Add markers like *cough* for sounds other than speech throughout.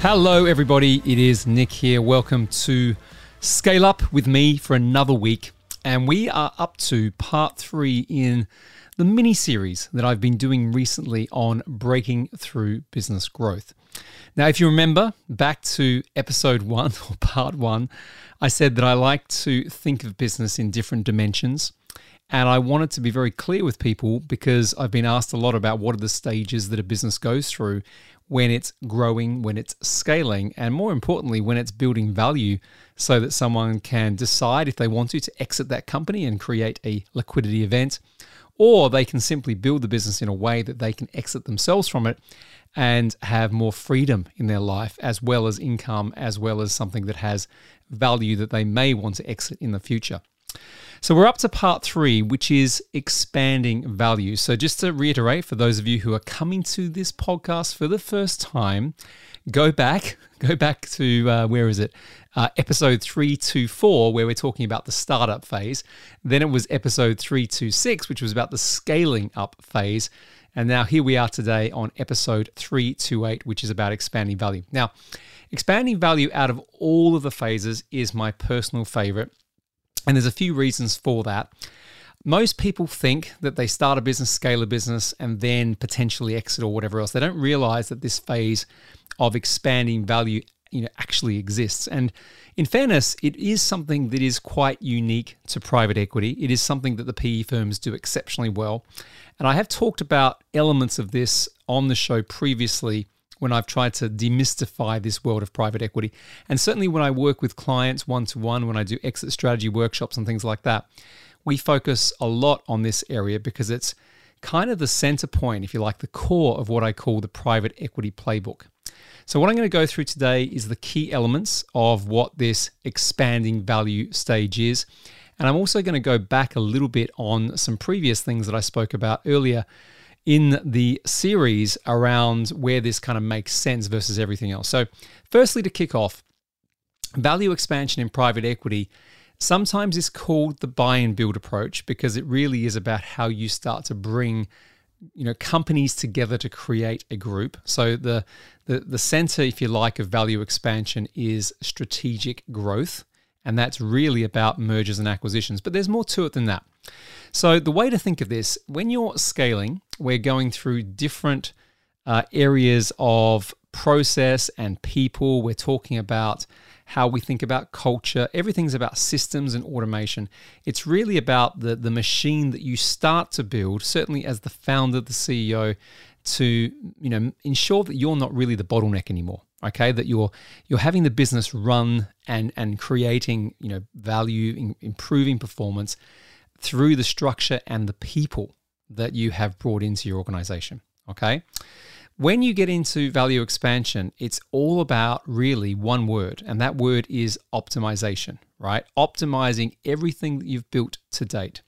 Hello, everybody. It is Nick here. Welcome to Scale Up with me for another week. And we are up to part three in the mini series that I've been doing recently on breaking through business growth. Now, if you remember back to episode one *laughs* or part one, I said that I like to think of business in different dimensions. And I wanted to be very clear with people because I've been asked a lot about what are the stages that a business goes through when it's growing, when it's scaling, and more importantly, when it's building value so that someone can decide if they want to to exit that company and create a liquidity event, or they can simply build the business in a way that they can exit themselves from it and have more freedom in their life, as well as income, as well as something that has value that they may want to exit in the future. So we're up to part three, which is expanding value. So just to reiterate, for those of you who are coming to this podcast for the first time, go back, *laughs* go back to uh, where is it? Uh, episode 324, where we're talking about the startup phase. Then it was episode 326, which was about the scaling up phase. And now here we are today on episode 328, which is about expanding value. Now, expanding value out of all of the phases is my personal favorite. And there's a few reasons for that. Most people think that they start a business, scale a business, and then potentially exit or whatever else. They don't realize that this phase of expanding value you know actually exists and in fairness it is something that is quite unique to private equity it is something that the PE firms do exceptionally well and I have talked about elements of this on the show previously when I've tried to demystify this world of private equity. And certainly when I work with clients one to one, when I do exit strategy workshops and things like that, we focus a lot on this area because it's kind of the center point, if you like, the core of what I call the private equity playbook. So, what I'm going to go through today is the key elements of what this expanding value stage is. And I'm also going to go back a little bit on some previous things that I spoke about earlier in the series around where this kind of makes sense versus everything else. So, firstly, to kick off, value expansion in private equity sometimes is called the buy and build approach because it really is about how you start to bring you know companies together to create a group. So the the, the center if you like of value expansion is strategic growth and that's really about mergers and acquisitions. But there's more to it than that so, the way to think of this when you're scaling, we're going through different uh, areas of process and people. We're talking about how we think about culture. Everything's about systems and automation. It's really about the, the machine that you start to build, certainly as the founder, the CEO, to you know ensure that you're not really the bottleneck anymore okay that you're you're having the business run and and creating you know value improving performance through the structure and the people that you have brought into your organization. Okay. When you get into value expansion, it's all about really one word, and that word is optimization, right? Optimizing everything that you've built to date.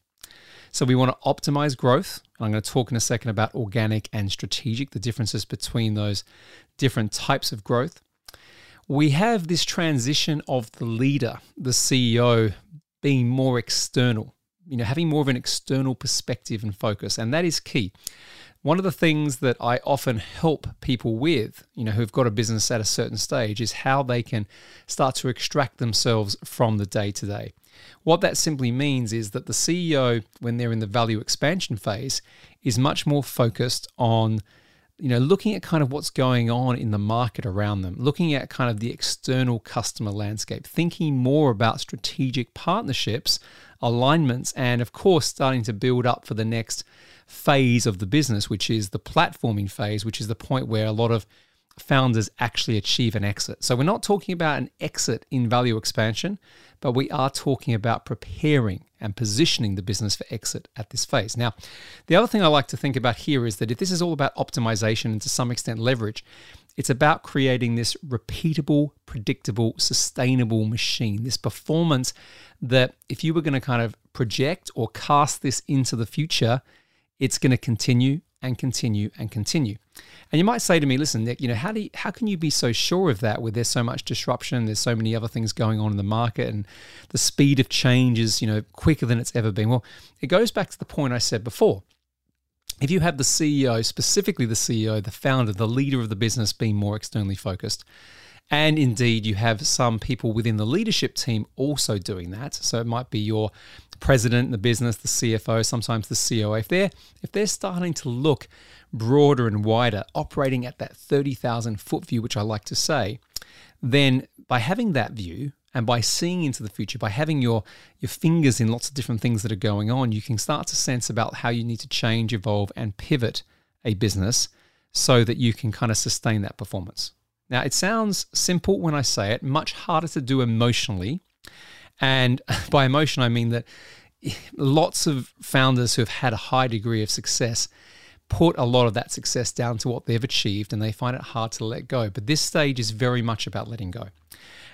So we want to optimize growth. I'm going to talk in a second about organic and strategic, the differences between those different types of growth. We have this transition of the leader, the CEO, being more external you know, having more of an external perspective and focus, and that is key. One of the things that I often help people with, you know, who've got a business at a certain stage is how they can start to extract themselves from the day to day. What that simply means is that the CEO, when they're in the value expansion phase, is much more focused on you know looking at kind of what's going on in the market around them looking at kind of the external customer landscape thinking more about strategic partnerships alignments, and of course, starting to build up for the next phase of the business, which is the platforming phase, which is the point where a lot of founders actually achieve an exit. So we're not talking about an exit in value expansion, but we are talking about preparing and positioning the business for exit at this phase. Now, the other thing I like to think about here is that if this is all about optimization and to some extent leverage, it's about creating this repeatable, predictable, sustainable machine, this performance that if you were going to kind of project or cast this into the future, it's going to continue and continue and continue. And you might say to me, listen, Nick, you know, how do you, how can you be so sure of that with there's so much disruption, there's so many other things going on in the market and the speed of change is, you know, quicker than it's ever been. Well, it goes back to the point I said before. If you have the CEO, specifically the CEO, the founder, the leader of the business being more externally focused, And indeed, you have some people within the leadership team also doing that. So it might be your president the business, the CFO, sometimes the CEO. If they're if they're starting to look broader and wider, operating at that 30,000 foot view, which I like to say, then by having that view and by seeing into the future, by having your your fingers in lots of different things that are going on, you can start to sense about how you need to change, evolve, and pivot a business so that you can kind of sustain that performance. Now, it sounds simple when I say it, much harder to do emotionally. And *laughs* by emotion, I mean that lots of founders who have had a high degree of success put a lot of that success down to what they've achieved and they find it hard to let go. But this stage is very much about letting go.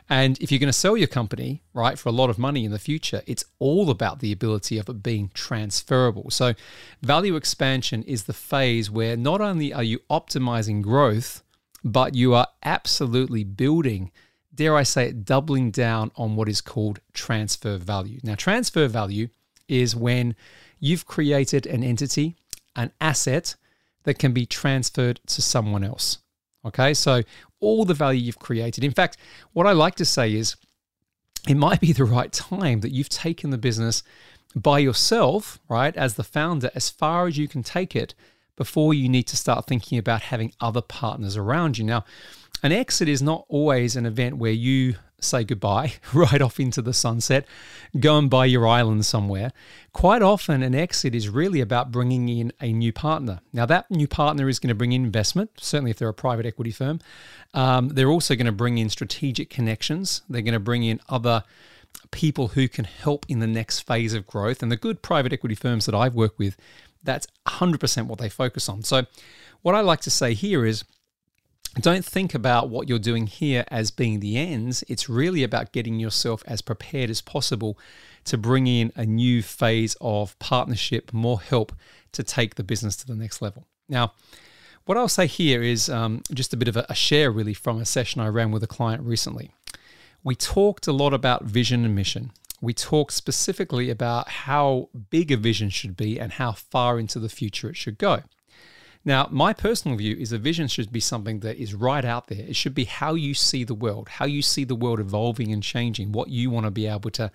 And if you're going to sell your company, right, for a lot of money in the future, it's all about the ability of it being transferable. So, value expansion is the phase where not only are you optimizing growth, but you are absolutely building, dare I say it, doubling down on what is called transfer value. Now, transfer value is when you've created an entity, an asset that can be transferred to someone else. Okay, so all the value you've created. In fact, what I like to say is it might be *laughs* the right time that you've taken the business by yourself, right, as the founder, as far as you can take it before you need to start thinking about having other partners around you. Now, an exit is not always an event where you say goodbye *laughs* right off into the sunset, go and buy your island somewhere. Quite often, an exit is really about bringing in a new partner. Now, that new partner is going to bring in investment, certainly if they're a private equity firm. Um, they're also going to bring in strategic connections, they're going to bring in other people who can help in the next phase of growth. And the good private equity firms that I've worked with, that's 100% what they focus on. So, what I like to say here is, don't think about what you're doing here as being the ends. It's really about getting yourself as prepared as possible to bring in a new phase of partnership, more help to take the business to the next level. Now, what I'll say here is um, just a bit of a, a share, really, from a session I ran with a client recently. We talked a lot about vision and mission. We talk specifically about how big a vision should be and how far into the future it should go. Now, my personal view is a vision should be something that is right out there. It should be how you see the world, how you see the world evolving and changing, what you want to be able to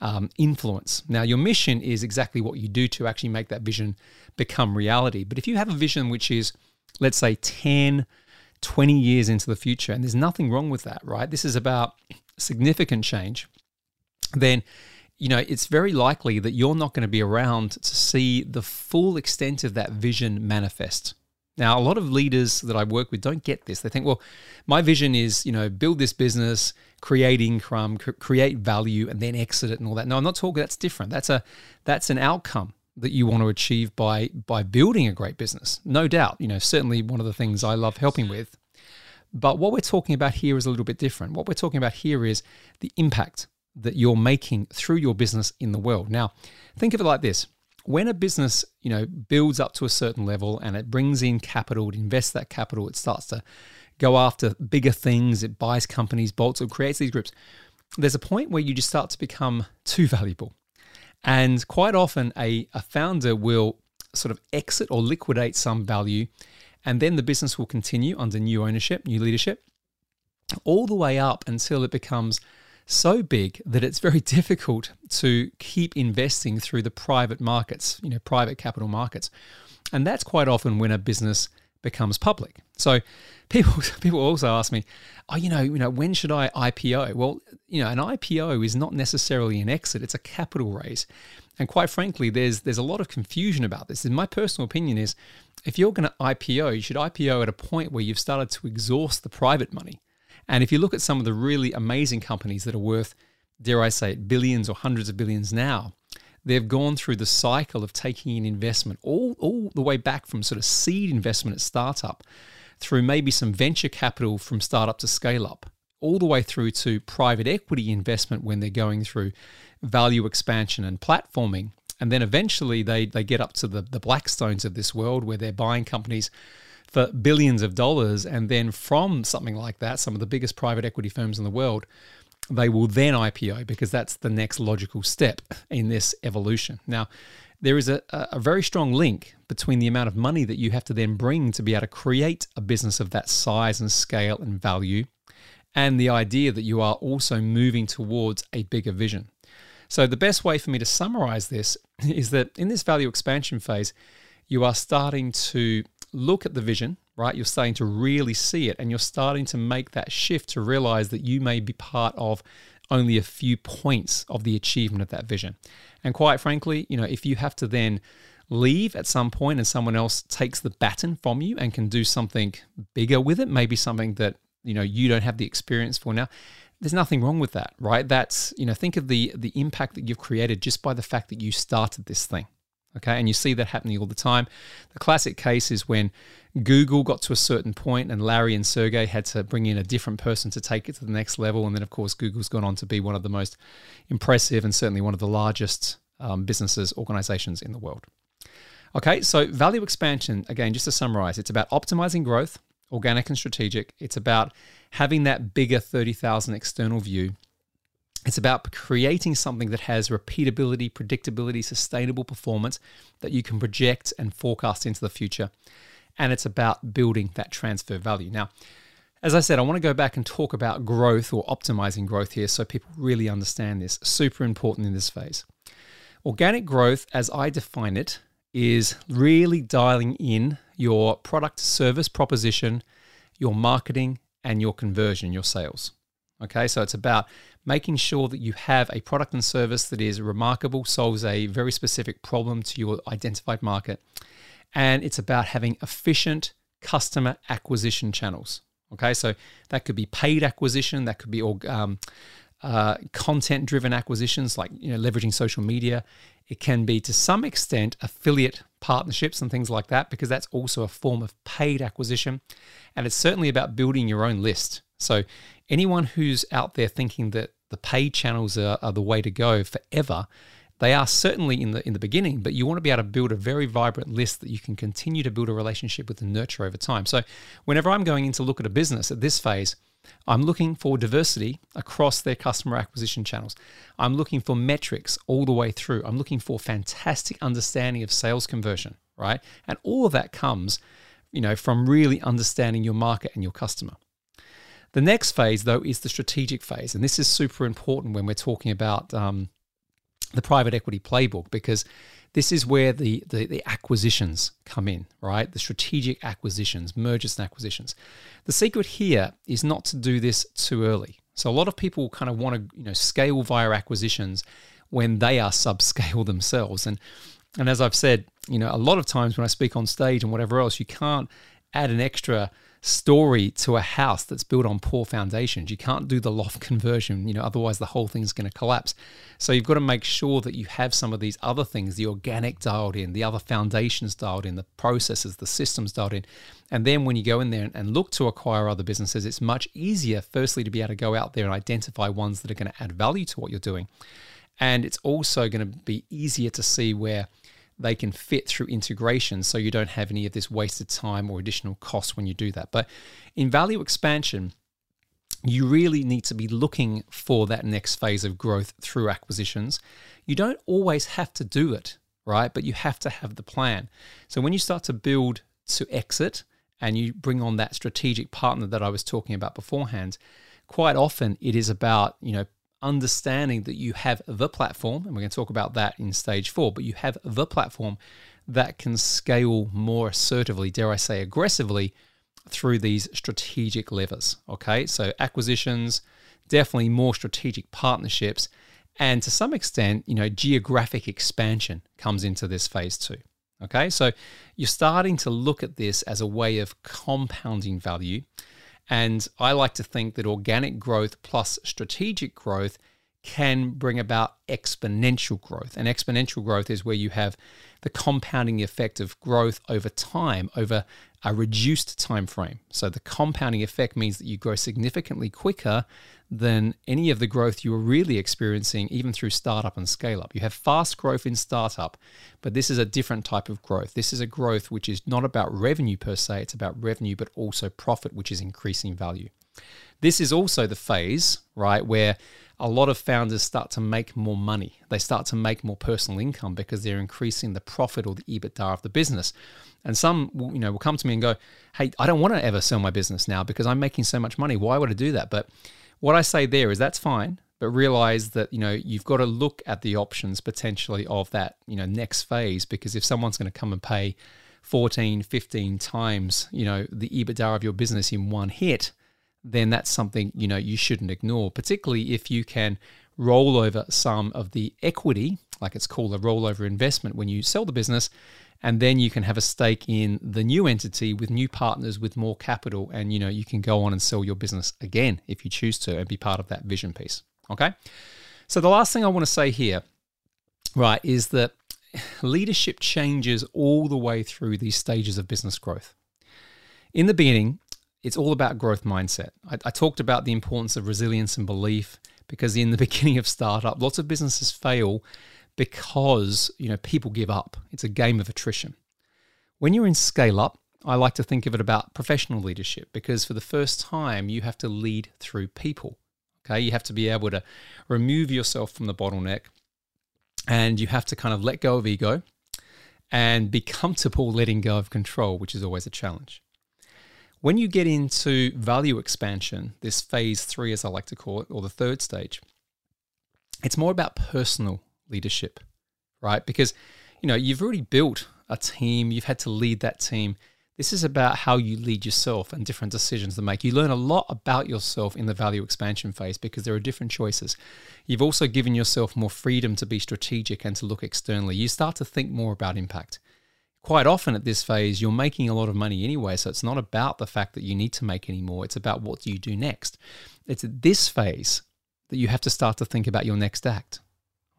um, influence. Now, your mission is exactly what you do to actually make that vision become reality. But if you have a vision which is, let's say, 10, 20 years into the future, and there's nothing wrong with that, right? This is about significant change, then you know, it's very likely that you're not going to be around to see the full extent of that vision manifest. Now, a lot of leaders that I work with don't get this. They think, well, my vision is, you know, build this business, create income, create value, and then exit it and all that. No, I'm not talking. That's different. That's a that's an outcome that you want to achieve by by building a great business. No doubt. You know, certainly one of the things I love helping with. But what we're talking about here is a little bit different. What we're talking about here is the impact that you're making through your business in the world. Now, think of it like this. When a business, you know, builds up to a certain level and it brings in capital, it invests that capital, it starts to go after bigger things, it buys companies, bolts, it creates these groups. There's a point where you just start to become too valuable. And quite often a, a founder will sort of exit or liquidate some value, and then the business will continue under new ownership, new leadership, all the way up until it becomes so big that it's very *laughs* difficult to keep investing through the private markets, you know, private capital markets. And that's quite often when a business becomes public. So *laughs* people people also ask me, "Oh, you know, you know, when should I IPO?" Well, you know, an IPO is not necessarily an exit, it's a capital raise. And quite frankly, there's there's a lot of confusion about this. And my personal opinion is if you're going to IPO, you should IPO at a point where you've started to exhaust the private money. And if you look at some of the really amazing companies that are worth, dare I say it, billions or hundreds of billions now, they've gone through the cycle of taking in investment all, all the way back from sort of seed investment at startup through maybe some venture capital from startup to scale up, all the way through to private equity investment when they're going through value expansion and platforming. And then eventually they, they get up to the, the Blackstones of this world where they're buying companies for billions of dollars. And then from something like that, some of the biggest private equity firms in the world, they will then IPO because that's the next logical step in this evolution. Now, there is a, a very strong link between the amount of money that you have to then bring to be able to create a business of that size and scale and value and the idea that you are also moving towards a bigger vision. So, the best way for me to summarize this *laughs* is that in this value expansion phase, you are starting to look at the vision, right? You're starting to really see it, and you're starting to make that shift to realize that you may be part of only a few points of the achievement of that vision. And quite frankly, you know, if you have to then leave at some point and someone else takes the baton from you and can do something bigger with it, maybe something that, you know, you don't have the experience for now, there's nothing wrong with that, right? That's, you know, think of the the impact that you've created just by the fact that you started this thing. Okay, and you see that happening all the time. The classic case is when Google got to a certain point and Larry and Sergey had to bring in a different person to take it to the next level. And then, of course, Google's gone on to be one of the most impressive and certainly one of the largest um, businesses, organizations in the world. Okay, so value expansion, again, just to summarize, it's about optimizing growth, organic and strategic. It's about having that bigger 30,000 external view it's about creating something that has repeatability, predictability, sustainable performance that you can project and forecast into the future. And it's about building that transfer value. Now, as I said, I want to go back and talk about growth or optimizing growth here so people really understand this. Super important in this phase. Organic growth, as I define it, is really dialing in your product service proposition, your marketing, and your conversion, your sales. Okay, so it's about making sure that you have a product and service that is remarkable, solves a very specific problem to your identified market, and it's about having efficient customer acquisition channels. Okay, so that could be paid acquisition, that could be um, uh, content-driven acquisitions, like you know leveraging social media. It can be to some extent affiliate partnerships and things like that, because that's also a form of paid acquisition, and it's certainly about building your own list. So anyone who's out there thinking that the paid channels are, are the way to go forever, they are certainly in the in the beginning, but you want to be able to build a very vibrant list that you can continue to build a relationship with and nurture over time. So whenever I'm going in to look at a business at this phase, I'm looking for diversity across their customer acquisition channels. I'm looking for metrics all the way through. I'm looking for fantastic understanding of sales conversion, right? And all of that comes, you know, from really understanding your market and your customer. The next phase, though, is the strategic phase. And this is super important when we're talking about um, the private equity playbook because this is where the, the, the, acquisitions come in, right? The strategic acquisitions, mergers and acquisitions. The secret here is not to do this too early. So a lot of people kind of want to, you know, scale via acquisitions when they are subscale *laughs* themselves. And and as I've said, you know, a lot of times when I speak on stage and whatever else, you can't add an extra story to a house that's built on poor foundations. You can't do the loft conversion, you know, otherwise the whole thing's going to collapse. So you've got to make sure that you have some of these other things, the organic dialed in, the other foundations dialed in, the processes, the systems dialed in. And then when you go in there and look to acquire other businesses, it's much easier, firstly, to be able to go out there and identify ones that are going to add value to what you're doing. And it's also going to be easier to see where they can fit through integration so you don't have any of this wasted time or additional costs when you do that. But in value expansion, you really need to be looking for that next phase of growth through acquisitions. You don't always have to do it, right? But you have to have the plan. So when you start to build to exit and you bring on that strategic partner that I was talking about beforehand, quite often it is about, you know, understanding that you have the platform, and we're going to talk about that in stage four, but you have the platform that can scale more assertively, dare I say aggressively, through these strategic levers. Okay, so acquisitions, definitely more strategic partnerships, and to some extent, you know, geographic expansion comes into this phase too. Okay, so you're starting to look at this as a way of compounding value and I like to think that organic growth plus strategic growth can bring about exponential growth. And exponential growth is where you have the compounding effect of growth over time, over a reduced time frame. So the compounding effect means that you grow significantly quicker than any of the growth you were really experiencing, even through startup and scale up. You have fast growth in startup, but this is a different type of growth. This is a growth which is not about revenue per se, it's about revenue, but also profit, which is increasing value. This is also the phase, right, where a lot of founders start to make more money. They start to make more personal income because they're increasing the profit or the EBITDA of the business. And some, you know, will come to me and go, "Hey, I don't want to ever sell my business now because I'm making so much money. Why would I do that?" But what I say there is that's fine, but realize that you know you've got to look at the options potentially of that you know next phase because if someone's going to come and pay 14, 15 times you know the EBITDA of your business in one hit, then that's something you know you shouldn't ignore, particularly if you can roll over some of the equity, like it's called a rollover investment when you sell the business, and then you can have a stake in the new entity with new partners with more capital and you know you can go on and sell your business again if you choose to and be part of that vision piece. Okay? So the last thing I want to say here, right, is that leadership changes all the way through these stages of business growth. In the beginning, it's all about growth mindset. I, I, talked about the importance of resilience and belief because in the *laughs* beginning of startup, lots of businesses fail because you know people give up. It's a game of attrition. When you're in scale up, I like to think of it about professional leadership because for the first time you have to lead through people. Okay, you have to be able to remove yourself from the bottleneck and you have to kind of let go of ego and be comfortable letting go of control, which is always a challenge. When you get into value expansion, this phase three, as I like to call it, or the third stage, it's more about personal leadership, right? Because, you know, you've already built a team, you've had to lead that team. This is about how you lead yourself and different decisions to make. You learn a lot about yourself in the value expansion phase because there are different choices. You've also given yourself more freedom to be strategic and to look externally. You start to think more about impact quite often at this phase, you're making a lot of money anyway. So it's not about the fact that you need to make any more. It's about what do you do next. It's at this phase that you have to start to think about your next act.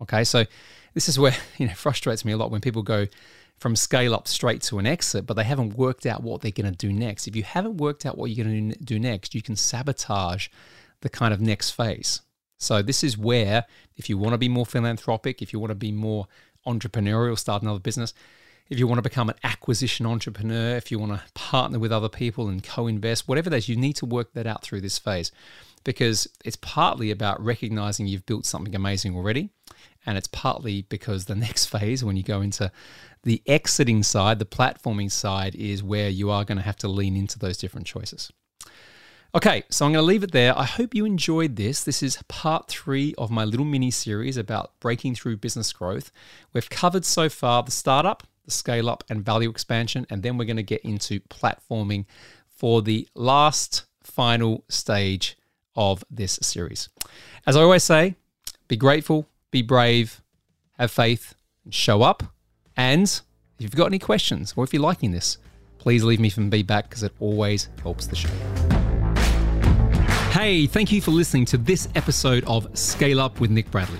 Okay, so this is where *laughs* you know frustrates me a lot when people go from scale up straight to an exit, but they haven't worked out what they're going to do next. If you haven't worked out what you're going to do next, you can sabotage the kind of next phase. So this is where, if you want to be more philanthropic, if you want to be more entrepreneurial, start another business, if you want to become an acquisition entrepreneur, if you want to partner with other people and co invest, whatever that is, you need to work that out through this phase because it's partly about recognizing you've built something amazing already. And it's partly because the *laughs* next phase, when you go into the exiting side, the platforming side, is where you are going to have to lean into those different choices. Okay, so I'm going to leave it there. I hope you enjoyed this. This is part three of my little mini series about breaking through business growth. We've covered so far the startup, scale up and value expansion. And then we're going to get into platforming for the last final stage of this series. As I always say, be grateful, be brave, have faith, and show up. And if you've got any questions or if you're liking this, please leave me some feedback because it always helps the show. Hey, thank you for listening to this episode of Scale Up with Nick Bradley.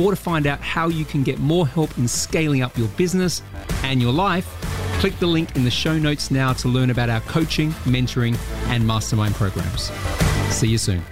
or to find out how you can get more help in scaling up your business and your life, Click the link in the show notes now to learn about our coaching, mentoring, and mastermind programs. See you soon.